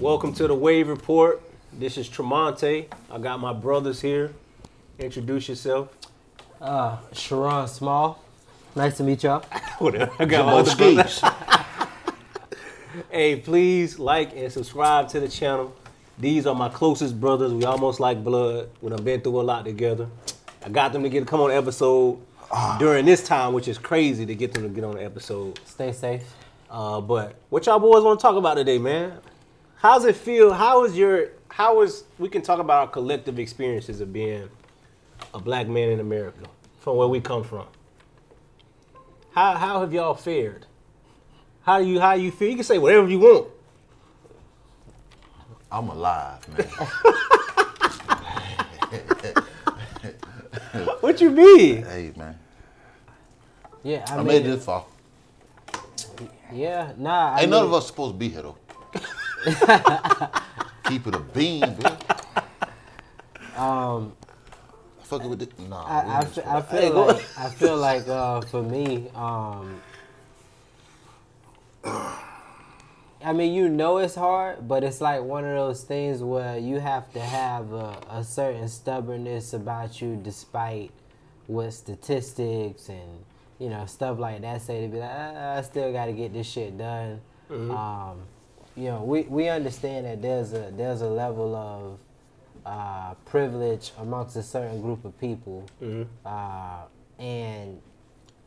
Welcome to the Wave Report. This is Tremonte. I got my brothers here. Introduce yourself. Uh, Sharon Small. Nice to meet y'all. Whatever. I got my Both other skis. Hey, please like and subscribe to the channel. These are my closest brothers. We almost like blood. We've been through a lot together. I got them to get to come on the episode during this time, which is crazy to get them to get on the episode. Stay safe. Uh, but what y'all boys want to talk about today, man? How's it feel? How is your how is we can talk about our collective experiences of being a black man in America from where we come from. How how have y'all fared? How do you how you feel? You can say whatever you want. I'm alive, man. What you mean? hey, man. Yeah, I, I mean, made it this far. yeah, nah. I Ain't none mean, of us supposed to be here though. Keep it a beam, bitch. Um, Fuck it with it. Nah. we I, I, ain't fe- supposed- I feel like I feel like uh, for me, um, I mean, you know it's hard, but it's like one of those things where you have to have a, a certain stubbornness about you, despite what statistics and you know stuff like that say to be like, "Ah, I still got to get this shit done. Um, you know, we, we understand that there's a there's a level of uh, privilege amongst a certain group of people, uh, and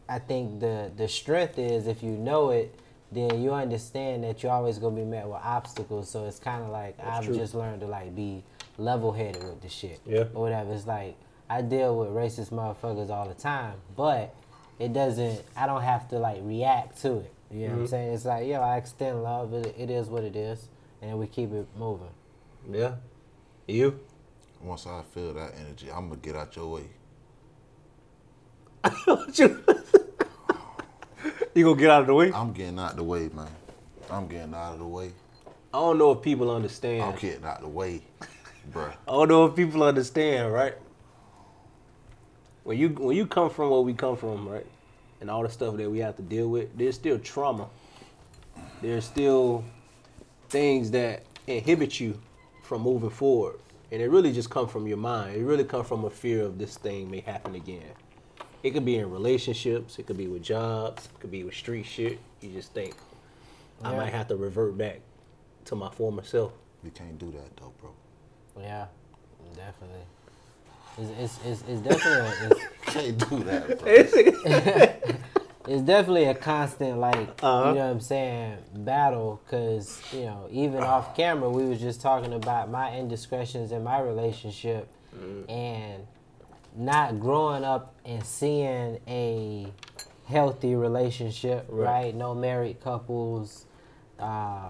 I think the the strength is if you know it, then you understand that you're always gonna be met with obstacles. So it's kind of like I've true. just learned to like be level headed with the shit, Yeah. or whatever. It's like I deal with racist motherfuckers all the time, but it doesn't. I don't have to like react to it. You know what I'm mm-hmm. saying? It's like yo, I extend love. It, it is what it is, and we keep it moving. Yeah. You? Once I feel that energy, I'm gonna get out your way. What you You gonna get out of the way? I'm getting out of the way, man. I'm getting out of the way. I don't know if people understand. I'm getting out of the way, bruh. I don't know if people understand, right? When you when you come from where we come from, right, and all the stuff that we have to deal with, there's still trauma. There's still things that inhibit you from moving forward, and it really just come from your mind. It really come from a fear of this thing may happen again. It could be in relationships. It could be with jobs. It could be with street shit. You just think I might have to revert back to my former self. You can't do that though, bro. Yeah, definitely. It's, it's, it's, it's definitely it's, can't do that, bro. it's definitely a constant like Uh-huh. you know what I'm saying battle because you know even off camera we was just talking about my indiscretions in my relationship and not growing up and seeing a healthy relationship Right. right, no married couples uh,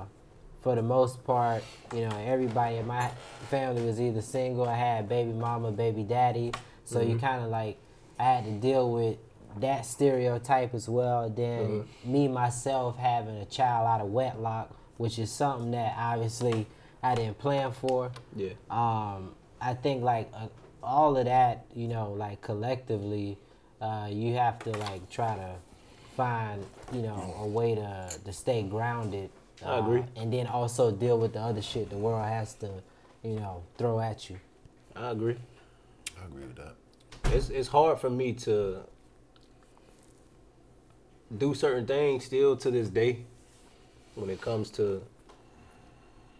for the most part you know everybody in my family was either single I had baby mama baby daddy so you kind of like I had to deal with that stereotype as well. Then me myself having a child out of wedlock, which is something that obviously I didn't plan for. Yeah. Um, I think like uh, all of that, you know, like collectively, uh, you have to like try to find, you know, a way to to stay grounded. I agree. uh, and then also deal with the other shit the world has to, you know, throw at you. I agree. I agree with that. It's it's hard for me to do certain things still to this day when it comes to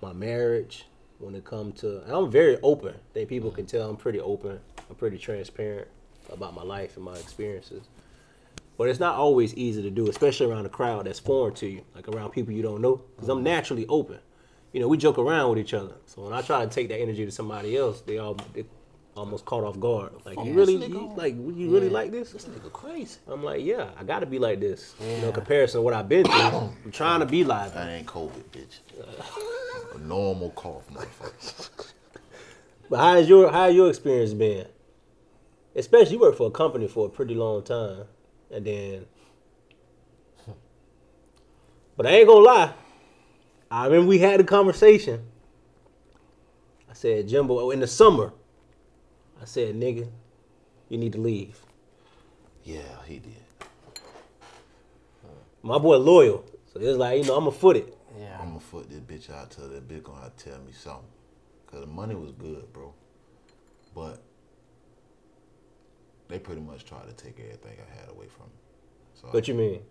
my marriage, when it comes to I'm very open. I think people can tell I'm pretty open. I'm pretty transparent about my life and my experiences. But it's not always easy to do, especially around a crowd that's foreign to you, like around people you don't know. Because I'm naturally open. You know, we joke around with each other. So when I try to take that energy to somebody else, they all they almost caught off guard. Like, you really, you, on- like, you really Yeah. like this? This nigga crazy. I'm like, yeah, I gotta be like this. You know, in comparison to what I've been through. I'm trying to be live. That ain't COVID, bitch. A normal cough, motherfucker. But how has your how your experience been? Especially you worked for a company for a pretty long time, and then. But I ain't gonna lie. I remember we had a conversation. I said, Jimbo, in the summer, I said, nigga, you need to leave. Yeah. he did. My boy loyal, so it's like you know I'm a foot it. Yeah. I'm gonna foot this bitch out till that bitch gonna have to tell me something. Cause the money was good, bro. But they pretty much tried to take everything I had away from me. So What you mean?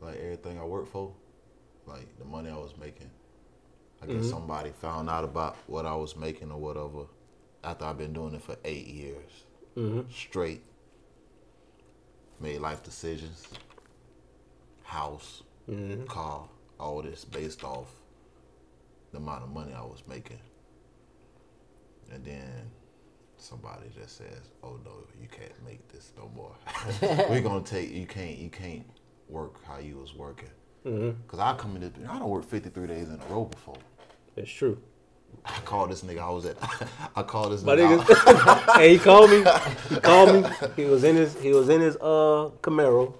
like everything I worked for, like the money I was making. I guess mm-hmm. somebody found out about what I was making or whatever after I've been doing it for eight years mm-hmm. straight. Made life decisions, house, mm-hmm. car, all this based off the amount of money I was making. And then somebody just says, "Oh no, you can't make this no more. We're gonna take you can't you can't work how you was working." Mm-hmm. Cause I come in this, I don't work 53 days in a row before. It's true. I called this nigga. I was at. I called this My nigga. niggas, hey, he called me. He called me. He was in his he was in his uh Camaro.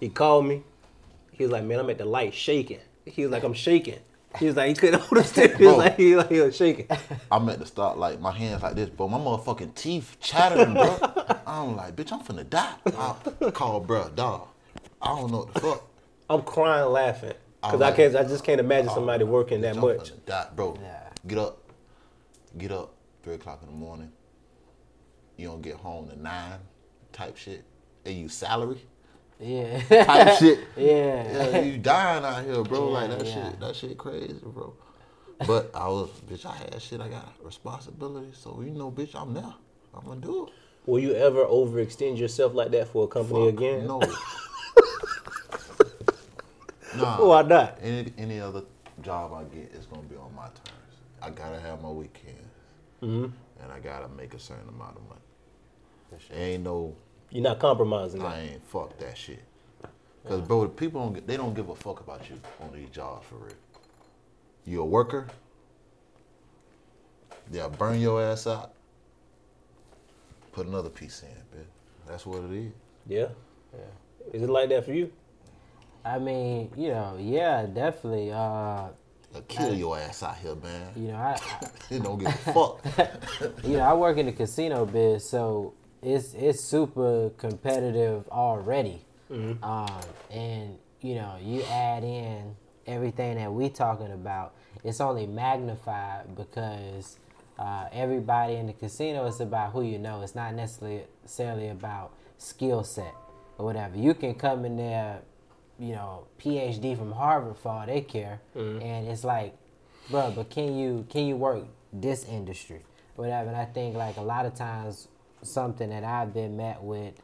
He called me. He was like, man, I'm at the light shaking. He was like, I'm shaking. He was like, he couldn't hold his stick. He was like, he, like, he was shaking. I'm at the start, like my hands like this, bro. My motherfucking teeth chattering, bro. I'm like, bitch, I'm finna die. I call, bro, dog. I don't know what the fuck. I'm crying laughing because I'm I like- can't. I just can't imagine somebody working that Bitch, I'm much. finna die, bro. Yeah. Get up, get up, three o'clock in the morning. You don't get home to nine, type shit. And you salary, Yeah. type shit. yeah. Yeah, you dying out here, bro. like that yeah. shit, that shit crazy, bro. But I was, bitch. I had shit. I got responsibility, so you know, bitch, I'm there. I'm gonna do it. Will you ever overextend yourself like that for a company Fuck again? No. nah. Why not? Any any other job I get is gonna be on my terms. I gotta have my weekends, Mm-hmm. and I gotta make a certain amount of money. Ain't no, You're not compromising. I That. ain't fuck that shit. Cause bro, people don't they don't give a fuck about you on these jobs for real. You a worker, they'll burn your ass out. Put another piece in, bitch. That's what it is. Yeah. Yeah. Is it like that for you? I mean, you know, yeah, definitely. Uh, They'll kill your ass out here, man. you know, I, They don't give a fuck. you know, I work in the casino biz, so it's it's super competitive already. Um, and you know, you add in everything that we talking about, it's only magnified because uh, everybody in the casino is about who you know. It's not necessarily necessarily about skill set or whatever. You can come in there, you know, PhD from Harvard for all they care, and it's like, bro, but can you can you work this industry, whatever? And I think like a lot of times, something that I've been met with,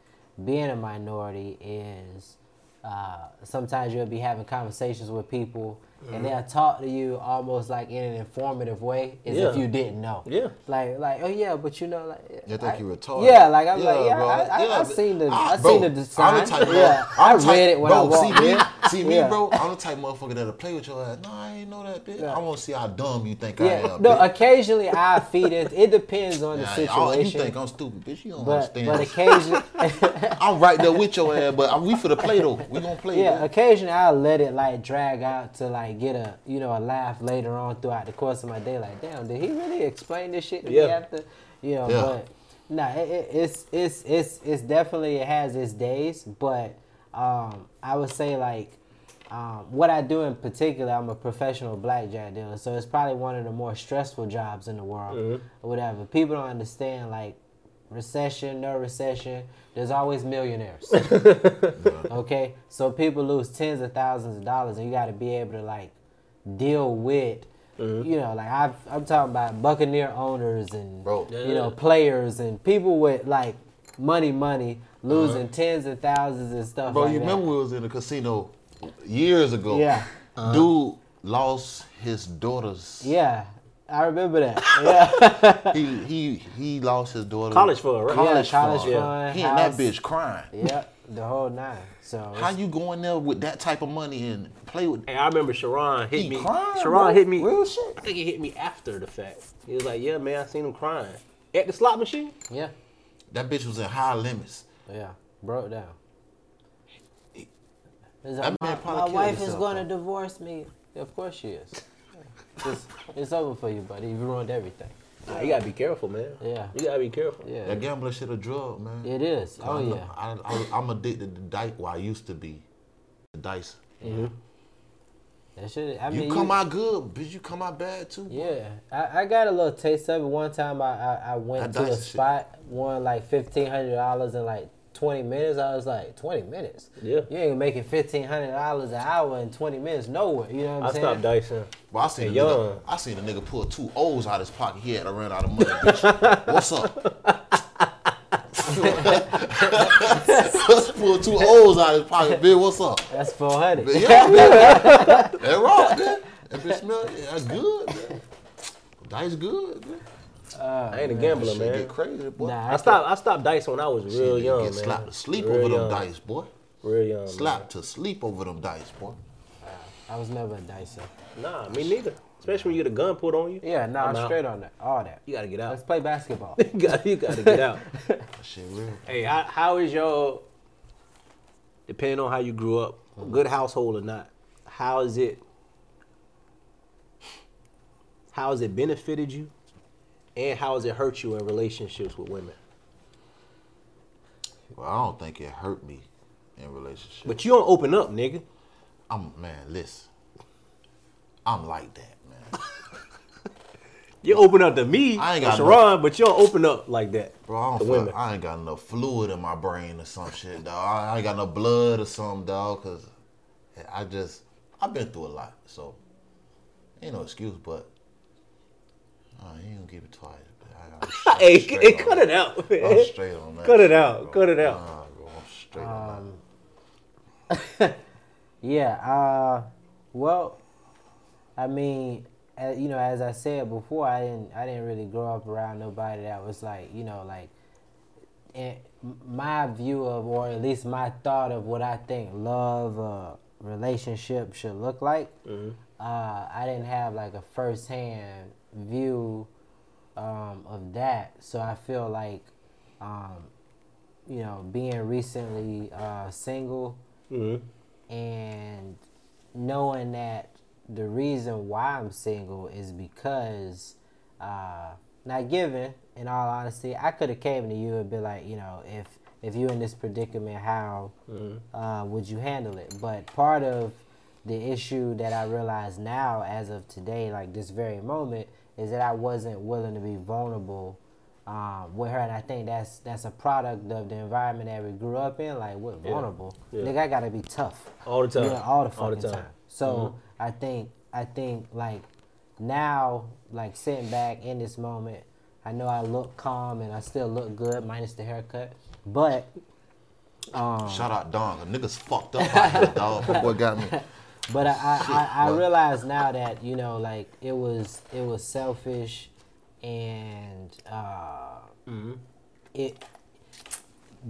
being a minority is. Uh, sometimes you'll be having conversations with people and they'll talk to you almost like in an informative way as if you didn't know. Yeah. Like, like, oh yeah, but you know, like, They think I- you retarded. Yeah, like I'm like, Yeah, yeah, bro. I, I, Yeah, I but- seen the, Ah, I bro, seen the I'm the type, yeah, I I'm the type- read it when bro, I walked see me, in. See me, Yeah. bro. I'm the type motherfucker that'll play with your ass. No, I ain't know that, bitch. Yeah. I want to see how dumb you think I am. no. bitch. Occasionally, I feed it. It depends on the situation. oh, you think I'm stupid, bitch? You don't but understand. but occasionally, I'm right there with your ass, but we for the play though. We gonna play. yeah, bitch. occasionally I'll let it like drag out to like get a you know a laugh later on throughout the course of my day. Like, damn, did he really explain this shit to me Yeah. after? You know, Yeah. but nah, it, it, it's it's it's it's definitely it has its days, but um, I would say like. Um, what I do in particular, I'm a professional blackjack dealer, so it's probably one of the more stressful jobs in the world, or whatever. People don't understand like recession, no recession. There's always millionaires. Okay, so people lose tens of thousands of dollars, and you got to be able to like deal with, mm-hmm. you know, like I've, I'm talking about Buccaneer owners and Bro. you know players and people with like money, money losing uh-huh. tens of thousands and stuff. Bro, like you that. remember we was in a casino years ago? Yeah. Dude lost his daughter's. Yeah, I remember that. Yeah, He he he lost his daughter. College fund, right? College, yeah, college fund. fund. He and that bitch crying. Yeah, the whole nine. So How you going there with that type of money and play with? Hey, I remember Sharon hit He me. crying, Sharon bro. hit me. Real shit. I think he hit me after the fact. He was like, "Yeah, man, I seen him crying at the slot machine." yeah, That bitch was in high limits. yeah, broke down. He's like, my, my killed wife is going to divorce me. Of course she is. It's, it's over for you, buddy. You ruined everything. Nah, you gotta be careful, man. Yeah. You gotta be careful. Yeah, That gambling shit a drug, man. it is. Oh I know- yeah. I, I, I'm addicted to dice. Well, I used to be. The dice. That shit. I You mean, come out good, bitch. You come out bad too. Yeah, I, I got a little taste of it. One time I I, I went That to a dice shit. spot, won like fifteen hundred dollars in like twenty minutes. I was like, twenty minutes? Yeah. You ain't making fifteen hundred dollars an hour in twenty minutes nowhere. You know what I'm I saying? stopped dicing. Well, I seen Hey, a nigga, young. I seen a nigga pull two O's out his pocket. He had to run out of money. Bitch. What's up? pull two O's out his pocket, bitch. What's up? That's four hundred. Yeah, man. That rock, man. That bitch smell. Yeah, that's good, man. Dice good, man. Ah, I ain't a That gambler, shit man. get crazy, boy. Nah, I stopped. I stopped dicing when I was Shit, real young, get man. slapped to sleep Real over young. them dice, boy. Real young. Slapped to sleep over them dice, boy. I was never a dicer. Man. Nah, me neither. Especially when you get a gun put on you. Yeah, nah, I'm I'm out. straight on that. All that. You gotta get out. Let's play basketball. you got. You gotta get out. Shit real. Hey, how, how is your? Depending on how you grew up, mm-hmm. good household or not, how is it? How has it benefited you, and how has it hurt you in relationships with women? Well, I don't think it hurt me in relationships. But you don't open up, nigga. I'm man, listen. I'm like that, man. You open up to me, I ain't got Sharon, but you don't open up like that Bro, I don't feel, women. I ain't got enough fluid in my brain or some shit, dog. I ain't got no blood or something, dog, cause I just I've been through a lot, so ain't no excuse, but uh, he ain't gonna give it twice. I, I'm hey, straight hey, cut it out, man. I'm straight on that. Cut it out, cut it out. Nah, bro, I'm straight on Um, yeah. Uh, well, I mean, uh, you know, as I said before, I didn't, I didn't really grow up around nobody that was like, you know, like, and my view of, or at least my thought of what I think love, uh, relationship should look like. Uh, I didn't have like a first-hand view um, of that, so I feel like, um, you know, being recently uh, single hmm and knowing that the reason why I'm single is because, uh, not given, in all honesty, I could have came to you and be like, you know, if if you're in this predicament, how uh, would you handle it? But part of the issue that I realize now, as of today, like this very moment, is that I wasn't willing to be vulnerable um, with her, and I think that's that's a product of the environment that we grew up in. Like, we're vulnerable. Yeah. Nigga, I gotta be tough. All the time. Yeah, all the All the time. time. Mm-hmm. So I think I think like now, like sitting back in this moment, I know I look calm and I still look good, minus the haircut. But um. Shout out Don, the niggas fucked up out here, dog. My boy got me. But I, I, I, I realize now that you know, like it was it was selfish, and uh, it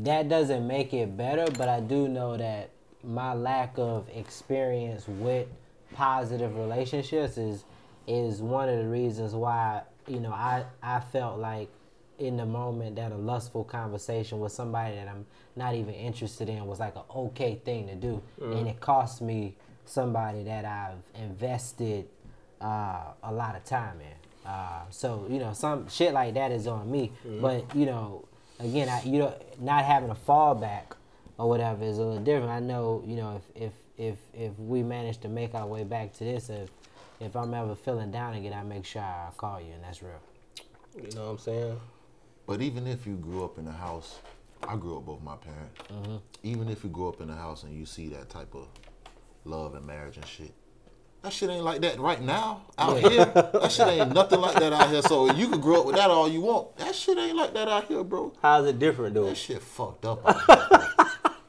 that doesn't make it better. But I do know that my lack of experience with positive relationships is is one of the reasons why you know I I felt like in the moment that a lustful conversation with somebody that I'm not even interested in was like an okay thing to do, and it cost me somebody that I've invested uh, a lot of time in. Uh, so you know, some shit like that is on me. But you know, again, I you know, not having a fallback or whatever is a little different. I know, you know, if if if if we manage to make our way back to this, if if I'm ever feeling down again, I make sure I call you, and that's real. You know what I'm saying? But even if you grew up in a house, I grew up both my parents. Mm-hmm. Even if you grew up in a house and you see that type of love and marriage and shit, that shit ain't like that right now out here. That shit ain't nothing like that out here. So you can grow up with that all you want. That shit ain't like that out here, bro. How's it different though? That shit fucked up. out here, bro.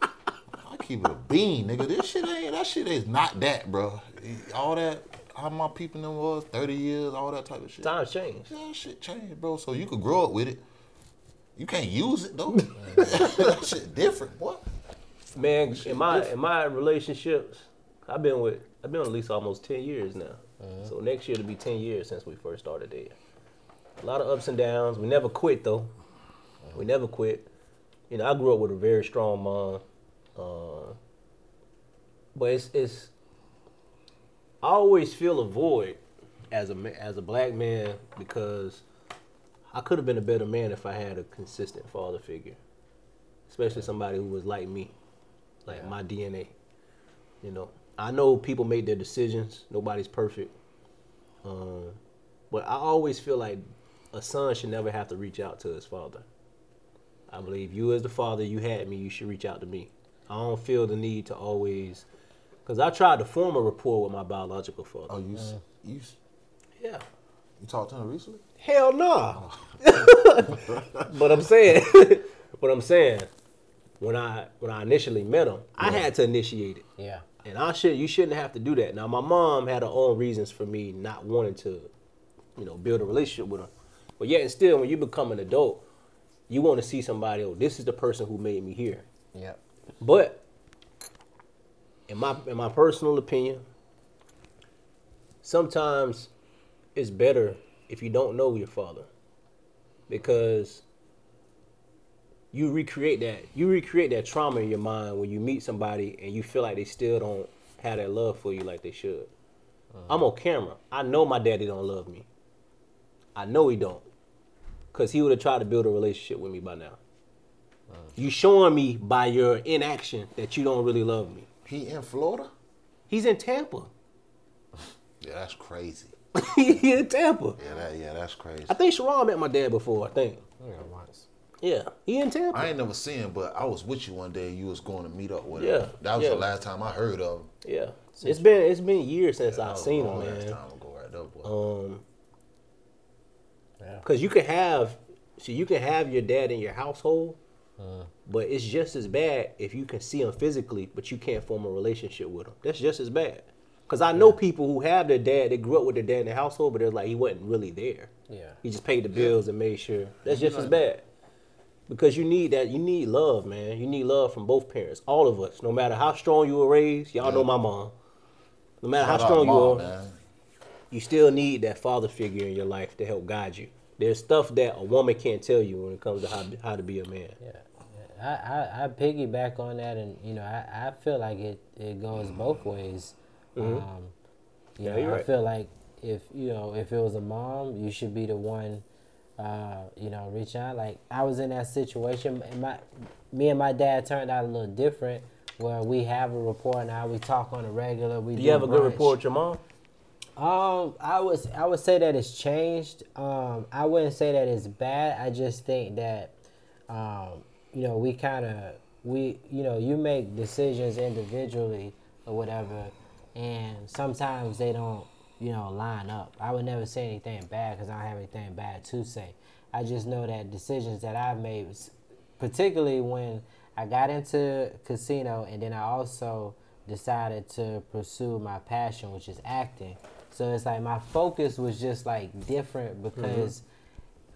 I keep it a bean, nigga. This shit ain't. That shit is not that, bro. All that. How my people them was thirty years, all that type of shit. Times change. Yeah, shit changed, bro. So you could grow up with it. You can't use it though. that shit different, boy. Man, in my in my relationships, I've been with I've been with at least almost ten years now. So next year it'll be ten years since we first started dating. A lot of ups and downs. We never quit though. We never quit. You know, I grew up with a very strong mom. Uh, but it's it's I always feel a void as a as a black man because I could have been a better man if I had a consistent father figure, especially somebody who was like me, like Yeah. my DNA. You know, I know people make their decisions. Nobody's perfect, um, but I always feel like a son should never have to reach out to his father. I believe you, as the father, you had me. You should reach out to me. I don't feel the need to always, because I tried to form a rapport with my biological father. Oh, you s you Yeah. you talked to him recently? Hell no. but I'm saying, but I'm saying, when I when I initially met him, I had to initiate it, Yeah. And I should you shouldn't have to do that. Now my mom had her own reasons for me not wanting to, you know, build a relationship with her. but yet and still, when you become an adult, you want to see somebody. Oh, this is the person who made me here. Yeah. But in my in my personal opinion, sometimes it's better if you don't know your father because you recreate that you recreate that trauma in your mind when you meet somebody and you feel like they still don't have that love for you like they should. I'm on camera. I know my daddy don't love me. I know he don't. Cause he would have tried to build a relationship with me by now. You showing me by your inaction that you don't really love me. He in Florida? He's in Tampa. Yeah, that's crazy. he in Tampa. Yeah, that yeah, that's crazy. I think Sharon met my dad before. I think. Yeah, once. Yeah, he in Tampa. I ain't never seen him, but I was with you one day. You was going to meet up with him. Yeah, him. That was yeah. the last time I heard of him. yeah, it's been it's been years since That I've seen him, long ass man. Time ago, right there, boy. Um, Yeah. because you can have, so you can have your dad in your household, Uh. but it's just as bad if you can see him physically, but you can't form a relationship with him. That's just as bad. Because I know people who have their dad, they grew up with their dad in the household, but they're like he wasn't really there. Yeah. He just paid the bills and made sure. That's just as bad. Because you need that. You need love, man. You need love from both parents. All of us. No matter how strong you were raised, y'all know my mom. No matter Shout how strong you are, man. you still need that father figure in your life to help guide you. There's stuff that a woman can't tell you when it comes to how, how to be a man. Yeah, yeah. I, I, I piggyback on that, and you know, I, I feel like it, it goes both ways. Um, you Mm-hmm. Yeah, know, I right. feel like if you know, if it was a mom, you should be the one, uh, you know, reach out. Like I was in that situation, and my, me and my dad turned out a little different, where we have a rapport now. We talk on a regular. We Do do you have a good brunch. rapport with your mom? Um, I was I would say that it's changed. Um, I wouldn't say that it's bad. I just think that, um, you know, we kind of we you know you make decisions individually or whatever, and sometimes they don't you know line up. I would never say anything bad because I don't have anything bad to say. I just know that decisions that I've made, particularly when I got into casino and then I also decided to pursue my passion, which is acting. So it's like my focus was just like different because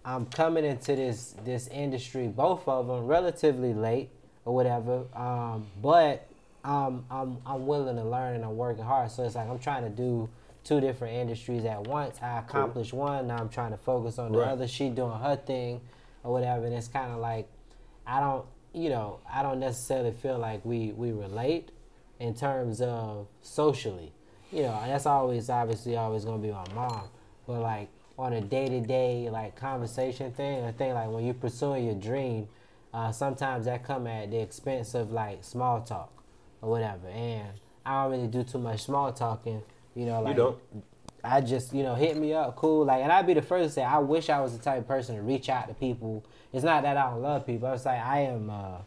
I'm coming into this this industry, both of them relatively late or whatever. Um, but um, I'm I'm willing to learn and I'm working hard. So it's like I'm trying to do two different industries at once. I accomplished one, now I'm trying to focus on the Right. other. She doing her thing or whatever, and it's kind of like I don't, you know, I don't necessarily feel like we we relate in terms of socially. You know, and that's always obviously always gonna be my mom. But like on a day to day like conversation thing, I think like when you're pursuing your dream, uh, sometimes that come at the expense of like small talk or whatever. And I don't really do too much small talking. You know, like don't? I just, you know, hit me up, cool. Like, and I'd be the first to say, I wish I was the type of person to reach out to people. It's not that I don't love people. It's like I am uh,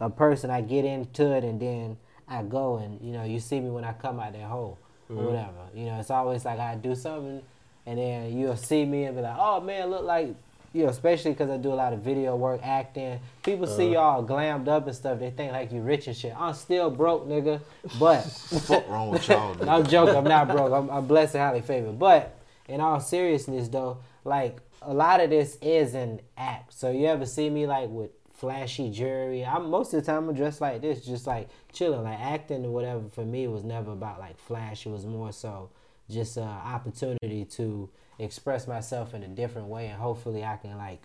a person. I get into it and then I go, and you know, you see me when I come out that hole or whatever. You know, it's always like I do something, and then you'll see me and be like, oh man, look like. You know, especially because I do a lot of video work, acting. People see uh. y'all glammed up and stuff. They think like you rich and shit. I'm still broke, nigga. But Fuck wrong with y'all? nigga? I'm joking. I'm not broke. I'm, I'm blessed and highly favored. But in all seriousness, though, like a lot of this is an act. So you ever see me like with flashy jewelry? I'm most of the time I'm dressed like this, just like chilling, like acting or whatever. For me, was never about like flash. It was more so just an opportunity to express myself in a different way, and hopefully I can like,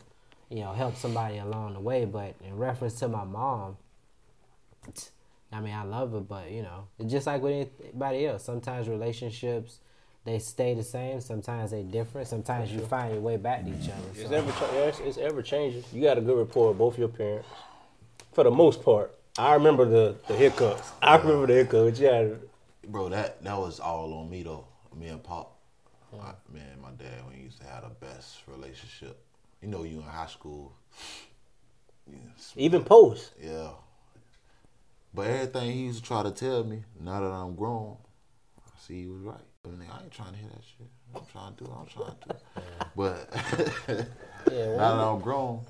you know, help somebody along the way. But in reference to my mom, I mean, I love her, but you know, just like with anybody else. Sometimes relationships they stay the same. Sometimes they different. Sometimes you find your way back to each other. It's ever cha- yeah, it's, it's ever changing. You got a good rapport with both your parents, for the most part. I remember the, the hiccups. I remember the hiccups. Yeah, Bro, that that was all on me though. Me and Pop. My, me and my dad, we used to have the best relationship. You know, you in high school. Even post. Yeah. But everything he used to try to tell me, now that I'm grown, I see he was right. But nigga, I ain't trying to hear that shit. I'm trying to do what I'm trying to do. But yeah, now that I'm grown,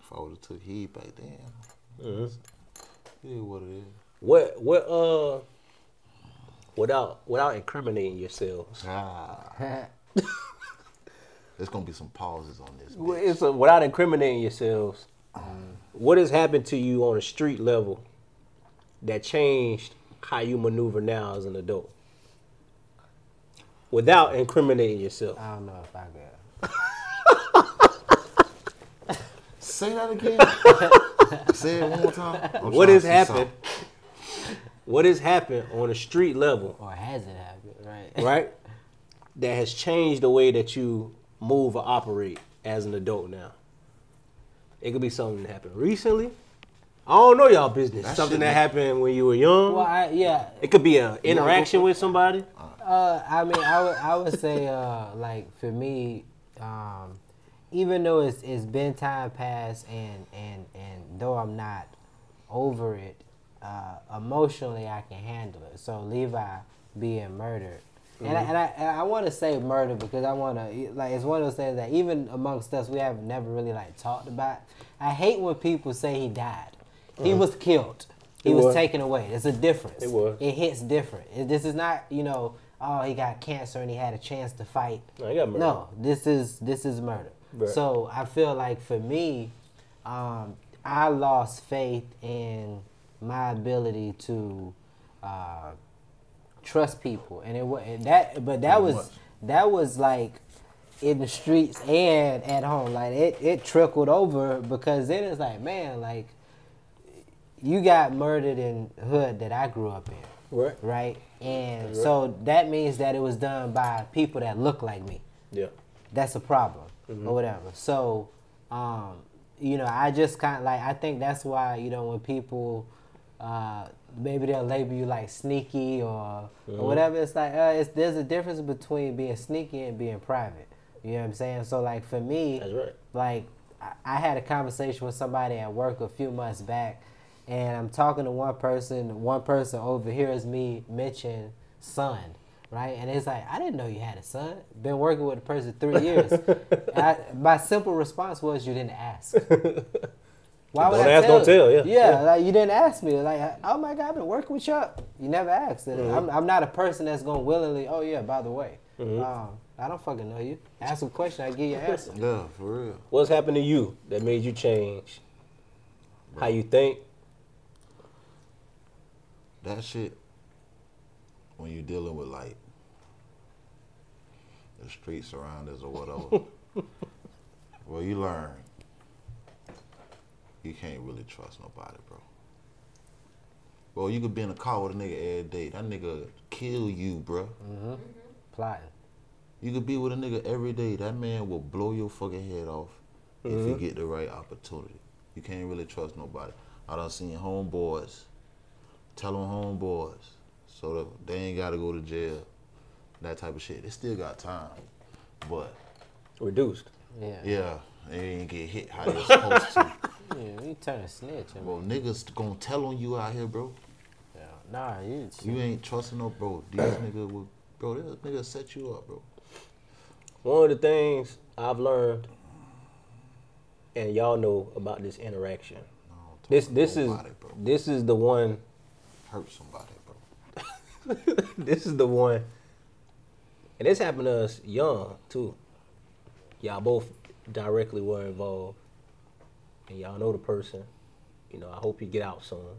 if I would have took heed back then, Mm-hmm. it is what it is. What what uh without without incriminating yourselves. Ah. There's gonna be some pauses on this. Well. It's a, without incriminating yourselves. What has happened to you on a street level that changed how you maneuver now as an adult? Without incriminating yourself. I don't know if I could. Say that again. Say it one more time. I'm What has happened? Something. What has happened on a street level, Or has it happened? Right. right? that has changed the way that you move or operate as an adult now. It could be something that happened recently. I don't know y'all business. That something that make- happened when you were young. Well, I, yeah. It could be an interaction with somebody. Uh, I mean, I would, I would say, uh, like for me, um, even though it's it's been time past and and and though I'm not over it, uh, emotionally I can handle it. So Levi being murdered, and I, and I and I want to say murder because I want to like it's one of those things that even amongst us we have never really like talked about. I hate when people say he died. He was killed. He was was. taken away. There's a difference. It was. It hits different. It- this is not, you know, oh, he got cancer and he had a chance to fight. No, he got murdered. No, this is this is murder. Right. So I feel like for me, um, I lost faith in my ability to uh, trust people, and it was that. But that Pretty was that was like in the streets and at home. Like it, it trickled over because then it's like, man, like you got murdered in hood that I grew up in Right. right? And Right. so that means that it was done by people that look like me. Yeah. That's a problem or whatever. So, um, you know, I just kind of like I think that's why you know when people uh, maybe they'll label you like sneaky or, or whatever. It's like uh, it's, there's a difference between being sneaky and being private. You know what I'm saying? So like for me, That's right. like I, I had a conversation with somebody at work a few months back, and I'm talking to one person. One person overhears me mention son, right? And it's like I didn't know you had a son. Been working with the person three years. I, my simple response was you didn't ask. Why would Don't I ask, tell don't tell, yeah. yeah, Yeah. like you didn't ask me. Like, oh my God, I've been working with you. You never asked. And Mm-hmm. I'm, I'm not a person that's gonna willingly. Oh yeah, by the way, um, I don't fucking know you. Ask a question, I give you an answer. Yeah, for real. What's happened to you that made you change how you think? That shit, when you're dealing with like the street surroundings or whatever, well, you learn you can't really trust nobody, bro. Bro, you could be in a car with a nigga every day. That nigga kill you, bro. Mm-hmm. Mm-hmm. Plotting. You could be with a nigga every day. That man will blow your fucking head off if you mm-hmm. get the right opportunity. You can't really trust nobody. I done seen homeboys tell them homeboys so that they ain't got to go to jail. That type of shit. They still got time, but Reduced. Yeah. yeah, they ain't get hit how they supposed to. Yeah, you turn a snitch. I mean, Bro, niggas gonna tell on you out here, bro. yeah. Nah, you. You ain't trusting no bro. These niggas will, bro. This nigga set you up, bro. One of the things I've learned, and y'all know about this interaction. No, don't This to this is bro. this is the one. hurt somebody, bro. this is the one. And this happened to us young too. Y'all both directly were involved, and y'all know the person. You know, I hope you get out soon.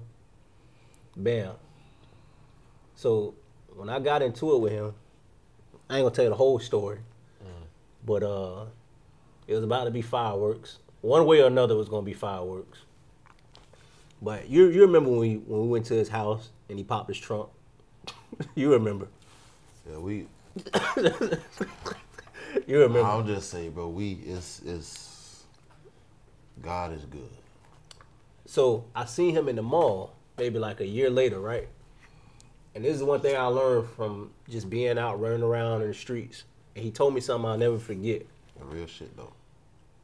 Bam. So when I got into it with him, I ain't gonna tell you the whole story, but uh, it was about to be fireworks. One way or another, it was gonna be fireworks. But you you remember when we when we went to his house and he popped his trunk? you remember? Yeah, we. You remember? I'll just say, bro, we it's it's. God is good. So I seen him in the mall maybe like a year later, right? And this is one thing I learned from just being out running around in the streets. And he told me something I'll never forget. The real shit though.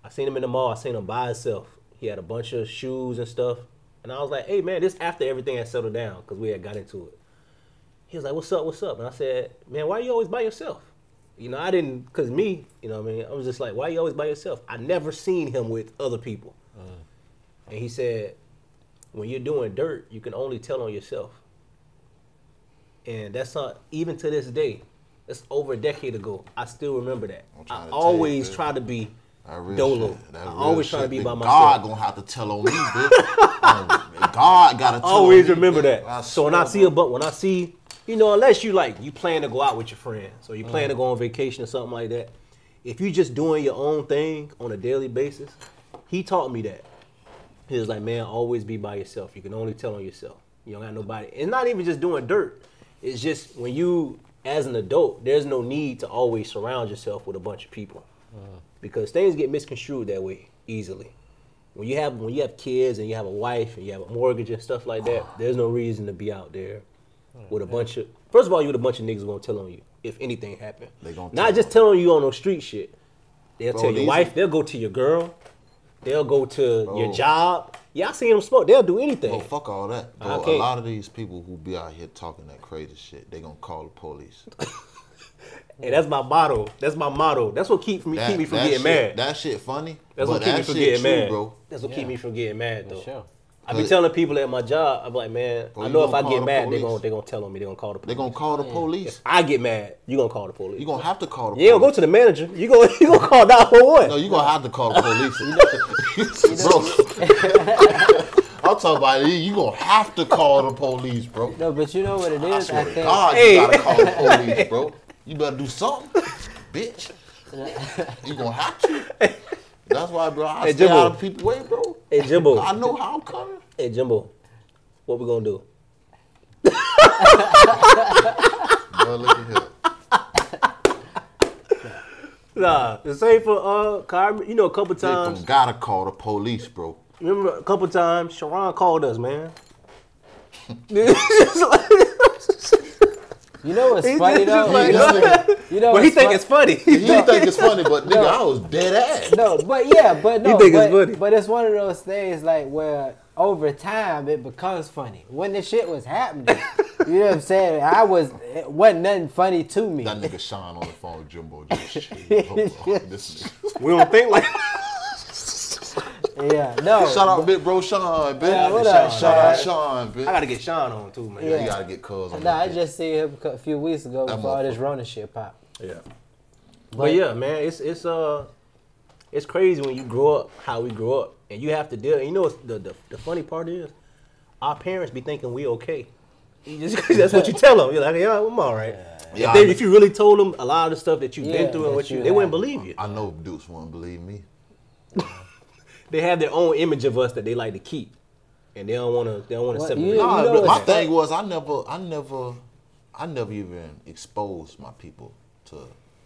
I seen him in the mall. I seen him by himself. He had a bunch of shoes and stuff. And I was like, hey, man, this after everything had settled down because we had got into it. He was like, what's up, what's up? And I said, man, why are you always by yourself? You know, I didn't, because me, you know what I mean? I was just like, why you always by yourself? I never seen him with other people. And he said, when you're doing dirt, you can only tell on yourself. And that's not, even to this day, that's over a decade ago. I still remember that. I to tell you, always try to be dolo. I always try to be by God myself. God gonna have to tell on me, bitch. Um, God gotta tell always on me, remember that. So when I see a but when I see, you know, unless you like you plan to go out with your friends or you mm-hmm. plan to go on vacation or something like that, if you're just doing your own thing on a daily basis, he taught me that. He was like, man, always be by yourself. You can only tell on yourself. You don't got nobody. It's not even just doing dirt. It's just when you, as an adult, there's no need to always surround yourself with a bunch of people mm-hmm. because things get misconstrued that way easily. When you have when you have kids and you have a wife and you have a mortgage and stuff like that, there's no reason to be out there with a bunch of. First of all, you with a bunch of niggas gonna tell on you if anything happen. They gonna not tell just telling you on no street shit. They'll Bro, tell your wife. They'll go to your girl. They'll go to your job. Yeah, I seen them smoke. They'll do anything. Bro, fuck all that. Bro, a lot of these people who be out here talking that crazy shit, they gonna call the police. And that's my motto. That's my motto. That's what keep me That, keep me from getting shit, mad. That shit funny. That's what keep me from getting true, mad, bro. That's what Yeah. keep me from getting mad though. sure. I be telling people at my job, I'm like, man, Bro, I know if I get the mad, they're gonna they gonna tell on me. They're gonna call the police. They're gonna call the police. I get mad, you're gonna call the police. You're gonna have to call the yeah, go to the manager. You're gonna you gonna call 911. No, you're gonna have to call the police. bro. I'm talking about you. You gonna have to call the police, bro. No, but you know what it is. I swear I to think God, Hey. you gotta call the police, bro. You better do something, bitch. You gonna have to. That's why, bro. I Hey, stay Jimbo. out of people's way, bro. Hey Jimbo, I know how I'm coming. hey Jimbo, what we gonna do? Bro, look at here. Nah, the same for uh, Car- you know, a couple times. They gotta call the police, bro. Remember a couple times, Sharon called us, man. you know what's He funny just though. like- you know, you know But he think fun- it's funny. You think it's funny, but nigga, I was dead ass. no, but yeah, but no, think it's but, funny. but it's one of those things like where over time it becomes funny. When the shit was happening, you know what I'm saying? I was it wasn't nothing funny to me. That nigga Sean on the phone with Jimbo just chilling. Oh, this nigga. we don't think like. Yeah, no. Shout out big bro Sean, bitch. Yeah, what up, Shout out Sean? Sean, bitch. I gotta get Sean on too, man. Yeah, you gotta get cuz on Nah, I bitch. just seen him a few weeks ago That before all this motherfucker. Rona shit pop. Yeah. But, But- yeah, man, it's it's uh it's crazy when you grow up how we grow up and you have to deal. You know the the, the funny part is our parents be thinking we okay. Just that's what you tell them. You're like, yeah, I'm all right. Yeah, if, they, I- if you really told them a lot of the stuff that you've Yeah, been through and what you, you they wouldn't believe you. I know Dukes wouldn't believe me. They have their own image of us that they like to keep, and they don't want to. They don't want to What, separate. you- Nah, know my what's thing was I never, I never, I never even exposed my people to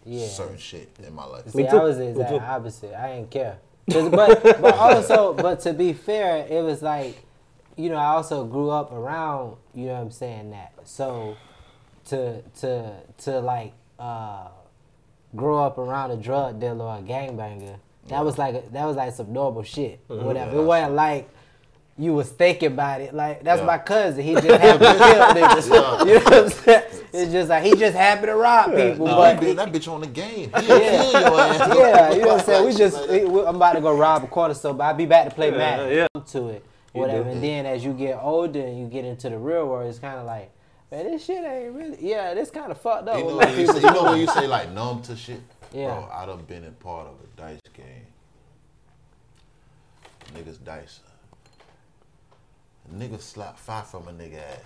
Yeah. certain shit in my life. See, Me too. I was the exact opposite. I didn't care. But but also, but to be fair, it was like, you know, I also grew up around, you know what I'm saying, that. So to to to like uh grow up around a drug dealer or a gangbanger, that was like that was like some normal shit. or uh-huh. Whatever. Yeah, it wasn't like you was thinking about it. Like that's Yeah. my cousin. He just happened to kill niggas. You know what I'm saying? It's just like he just happened to rob people. Nah, but he that bitch on the game. He Yeah. yeah. kill your ass. yeah, you know what I'm saying. We just, like we- I'm about to go rob a corner store, but I'll be back to play Madden. yeah. To it, whatever. And then as you get older and you get into the real world, it's kind of like, man, this shit ain't really. Yeah, this kind of fucked up. You know, when you, say, you know when you say like numb to shit? Yeah. Bro, I done been a part of a dice game. Niggas dice. Niggas slap five from a nigga ass.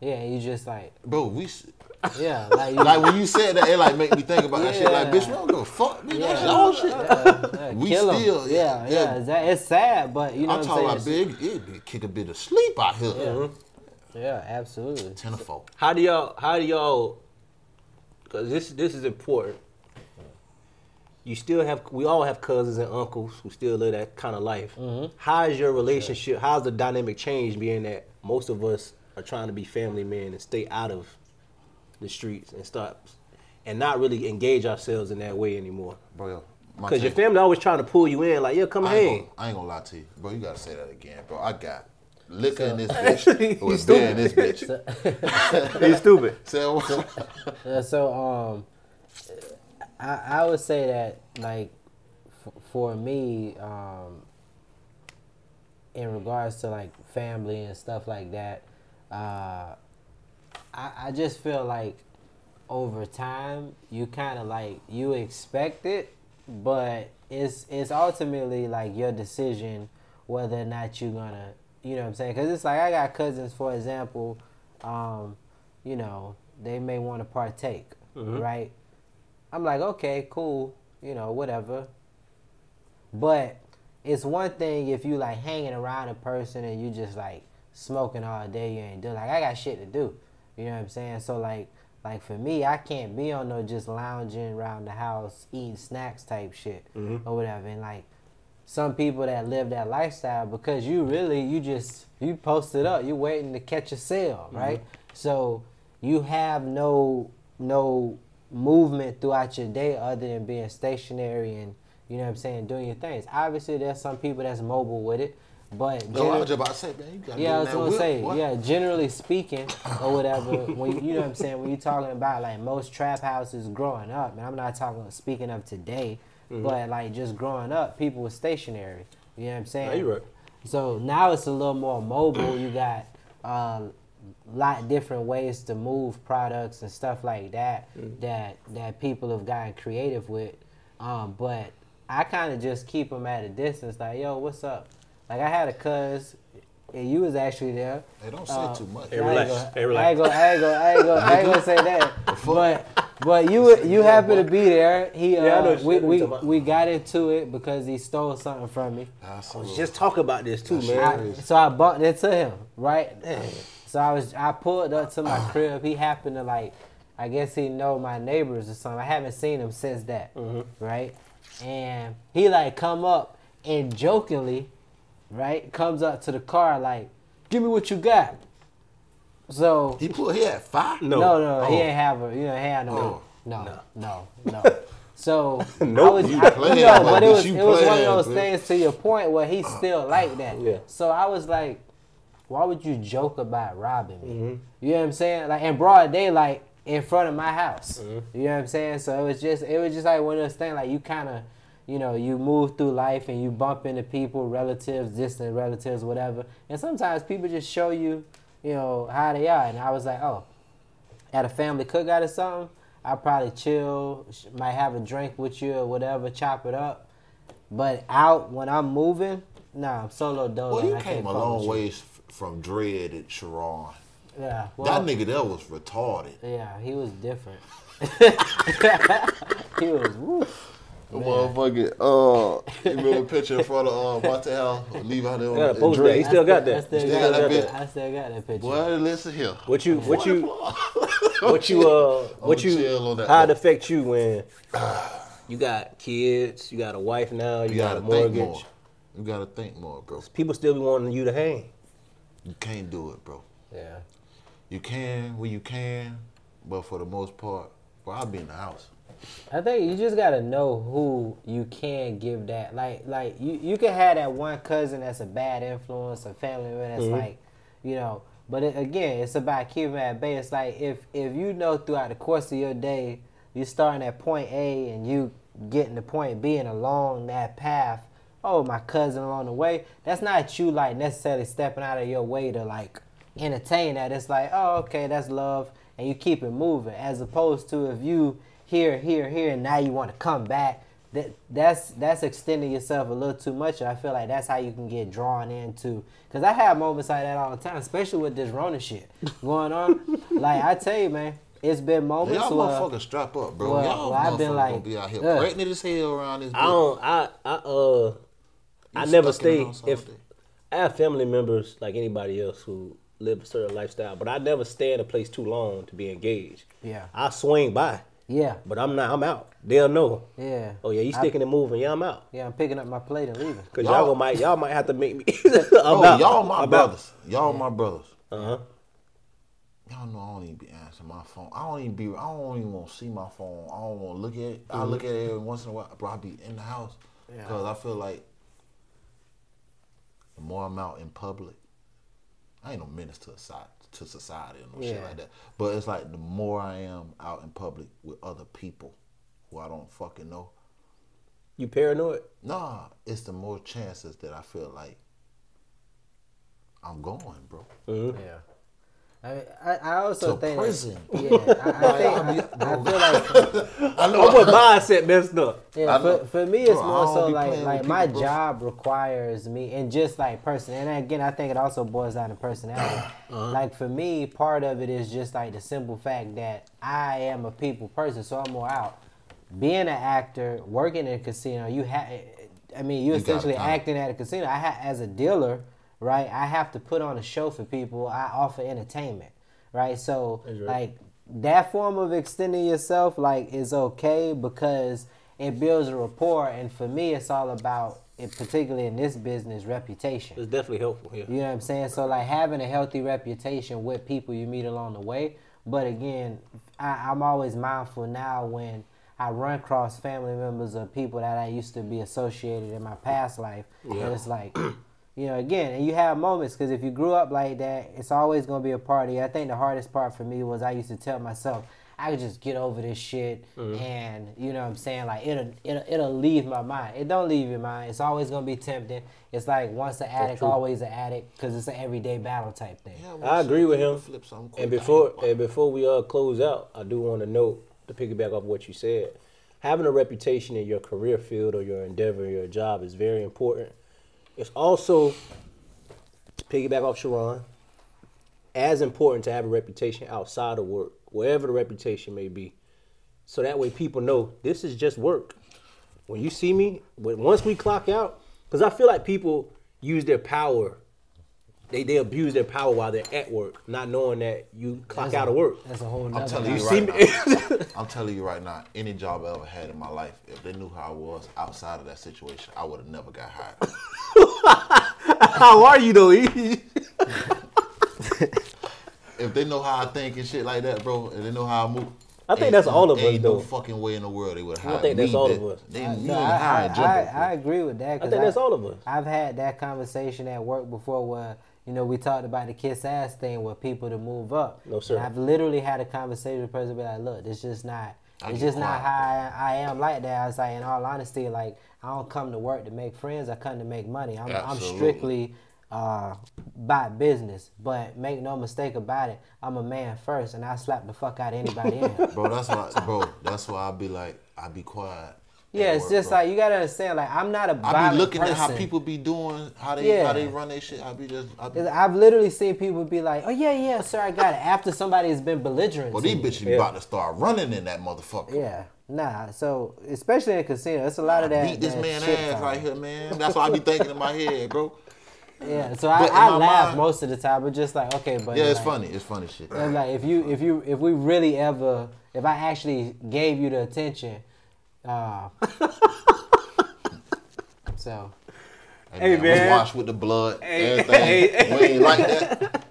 Yeah, you just like, Bro, we yeah, like, you, like when you said that, it like make me think about that shit. Like, bitch, we don't give a fuck. Bitch, that's Yeah. y'all shit. uh, we kill 'em. still- yeah, yeah, yeah. yeah. It's, that- it's sad, but you know I'm what talking I'm about saying. big. It be kick a bit of sleep out here. Yeah, absolutely. Ten or four. How do y'all? How do y'all because this this is important. You still have we all have cousins and uncles who still live that kind of life. How is your relationship? How's the dynamic change? Being that most of us are trying to be family men and stay out of the streets and stop and not really engage ourselves in that way anymore. bro. Because your family always trying to pull you in, like, yeah, come I hang. gonna, I ain't gonna lie to you, bro. You gotta say that again, bro. I got liquor in this bitch. You with beer in this bitch. He's stupid. Say what? Uh, so um, I I would say that like f- for me um, in regards to like family and stuff like that, uh, I I just feel like over time you kind of like you expect it, but it's it's ultimately like your decision whether or not you're gonna you know what I'm saying because it's like I got cousins for example, um, you know they may want to partake, right? I'm like okay, cool, you know whatever. But it's one thing if you like hanging around a person and you just like smoking all day, you ain't doing like I got shit to do. You know what I'm saying? So like like for me, I can't be on no just lounging around the house eating snacks type shit mm-hmm. or whatever. And like some people that live that lifestyle because you really you just you post it up, you waiting to catch a sale, right? Mm-hmm. So you have no no movement throughout your day other than being stationary and you know what I'm saying, doing your things. Obviously there's some people that's mobile with it, but No, I was about to say, man, you yeah, I was gonna whip, say, boy. yeah, generally speaking, or whatever, when you, you know what I'm saying, when you're talking about like most trap houses growing up, and I'm not talking speaking of today, Mm-hmm. but like just growing up, people were stationary. You know what I'm saying? No, you're right. So now it's a little more mobile. You got a lot different ways to move products and stuff like that Mm. that that people have gotten creative with. Um, but I kind of just keep them at a distance. Like, yo, what's up? Like I had a cuz, and you was actually there. Hey, don't say Uh, too much. Hey, I ain't relax. gonna- Hey, relax. I ain't gonna, I ain't gonna, I ain't gonna, I ain't gonna say that. But but you you happen to be there. He uh, Yeah, we we, we got into it because he stole something from me. That's I a was just talk about this too, That man. I, so I bumped into him, right? So I was I pulled up to my crib. He happened to like, I guess he know my neighbors or something. I haven't seen him since that, mm-hmm. right? And he like come up and jokingly, right, comes up to the car like, "Give me what you got." So He put he had five. No. no, no, he Oh. ain't have a, you know, he had no, Oh. no, no, no. So Nope. I was, You I, playing, you know, but but it was, it was one of those bitch. things to your point where he's uh, still like that. Yeah. So I was like, why would you joke about robbing me? Mm-hmm. You know what I'm saying? Like in broad daylight in front of my house. Mm-hmm. You know what I'm saying? So it was just, it was just like one of those things. Like you kind of, you know, you move through life and you bump into people, relatives, distant relatives, whatever. And sometimes people just show you, you know, how they are. And I was like, oh, at a family cookout or something, I probably chill, might have a drink with you or whatever, chop it up. But out when I'm moving, nah, I'm solo dolo. Well, you I came a long ways from Dread and Sharon. Yeah, well, that nigga there was retarded. Yeah, he was different. he was. Woo. The motherfucking uh, you remember a picture in front of uh, Montel, leave out there I gotta on post that. He still got I that. still, still got, got that that. bit? I still got that picture. Boy, listen here. What you what you what you uh what you chill on that how it affect you when you got kids, you got a wife now, you, You got gotta a think mortgage. more. You gotta think more, bro. People still be wanting you to hang. You can't do it, bro. Yeah. You can when you can, but for the most part, bro, I'll be in the house. I think you just gotta know who you can give that. Like, like you, you can have that one cousin that's a bad influence, a family member that's mm-hmm. like, you know. But it, again, it's about keeping it at bay. It's like if if you know throughout the course of your day, you're starting at point A and you getting to point B and along that path. Oh, my cousin along the way. That's not you like necessarily stepping out of your way to like entertain that. It's like, oh, okay, that's love, and you keep it moving. As opposed to if you here, here, here, and now you want to come back. That that's that's extending yourself a little too much. And I feel like that's how you can get drawn into. Cause I have moments like that all the time, especially with this Rona shit going on. like I tell you, man, it's been moments Y'all where motherfuckers strap up, bro. well, Y'all well, I've motherfuckers been like, gonna be out here ugh. pregnant as hell around this. I don't I I uh I never stuck in the stay if. I have family members like anybody else who live a certain lifestyle, but I never stay in a place too long to be engaged. Yeah. I swing by Yeah, But I'm not. I'm out. They'll know. yeah. Oh yeah, you I- sticking and moving. Yeah, I'm out. Yeah, I'm picking up my plate and leaving. Cause Y'all- y'all, might y'all might have to make me. Oh, y'all my brothers. Y'all my brothers. Uh huh. Y'all know I don't even be answering my phone. I don't even be. I don't even want to see my phone. I don't want to look at it. I look at it every once in a while, bro. I be in the house because I feel like the more I'm out in public, I ain't no menace to society, to society or no shit like that. But it's like the more I am out in public with other people who I don't fucking know, You paranoid? nah, it's the more chances that I feel like I'm going, bro. Mm-hmm. Yeah. I, mean, I, I also To think prison. Yeah, I, I, think, I, I feel like I Oh, what mindset messed up? Yeah, for, for me, it's Bro, more so like like my people, bro. job requires me, and just like person. And again, I think it also boils down to personality. Uh-huh. Like for me, part of it is just like the simple fact that I am a people person, so I'm more out. Being an actor, working in a casino, you have. I mean, you You essentially acting at a casino. I ha- as a dealer, right? I have to put on a show for people. I offer entertainment, right? So right. like that form of extending yourself like is okay because it builds a rapport and for me it's all about it particularly in this business reputation It's definitely helpful. Yeah. you know what i'm saying so like having a healthy reputation with people you meet along the way but again I, i'm always mindful now when i run across family members or people that i used to be associated in my past life and it's like you know, again, and you have moments because if you grew up like that, it's always gonna be a party. I think the hardest part for me was I used to tell myself I could just get over this shit, and you know what I'm saying like it'll it'll it'll leave my mind. It don't leave your mind. It's always gonna be tempting. It's like once an addict, always an addict because it's an everyday battle type thing. Yeah, I agree with him. Flip something. And before and before we uh close out, I do want to note to piggyback off what you said. Having a reputation in your career field or your endeavor, your job is very important. It's also to piggyback off Sharon, as important to have a reputation outside of work, wherever the reputation may be. So that way people know this is just work. When you see me, when once we clock out, because I feel like people use their power they, they abuse their power while they're at work, not knowing that you clock That's out a- of work. That's a whole I'm telling You you right now. I'm telling you right now. Any job I ever had in my life, if they knew how I was outside of that situation, I would have never got hired. How are you though? E? if they know how I think and shit like that, bro, and they know how I move. I think ain't- that's all of us, Ain't no fucking way in the world they would hire I think that's all They- of us. They, you No, ain't I, hiring I, I. I agree with that. I think that's all of us. I've had that conversation at work before where, you know, we talked about the kiss ass thing where people to move up. No, sir. And I've literally had a conversation with a person be like, look, it's just not, I it's just not how I, I am like that. I was like, in all honesty, like, I don't come to work to make friends. I come to make money. I'm, I'm strictly uh, by business. But make no mistake about it, I'm a man first and I slap the fuck out of anybody in. Bro, that's why, bro. That's why I be like, I be quiet. Yeah, it's just bro. like you gotta understand. Like I'm not a I violent be looking person. at how people be doing, how they Yeah. how they run their shit. I be just, I be, 'Cause I've literally seen people be like, "Oh yeah, yeah, sir, I got it." After somebody has been belligerent. well, to these you. bitches be Yeah. about to start running in that motherfucker. Yeah, nah. So especially in a casino, it's a lot of that. Beat this that man ass right here, man. That's what I be thinking in my head, bro. Yeah. So I, But in I laugh mind- most of the time, but just like okay, but Yeah, it's like, funny. It's funny shit. it's like if you if you if we really ever if I actually gave you the attention, uh, so Hey, we man. wash with the blood. Hey, everything. hey, we ain't like that.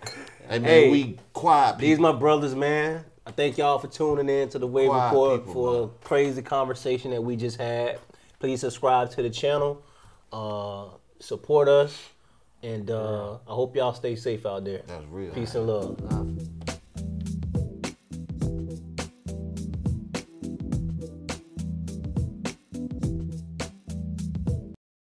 Hey man, Hey. we quiet. These my brothers, man. I thank y'all for tuning in to the Wave Quiet Report people, for man. a crazy conversation that we just had. Please subscribe to the channel, uh, support us, and uh, I hope y'all stay safe out there. That's real. Peace and love.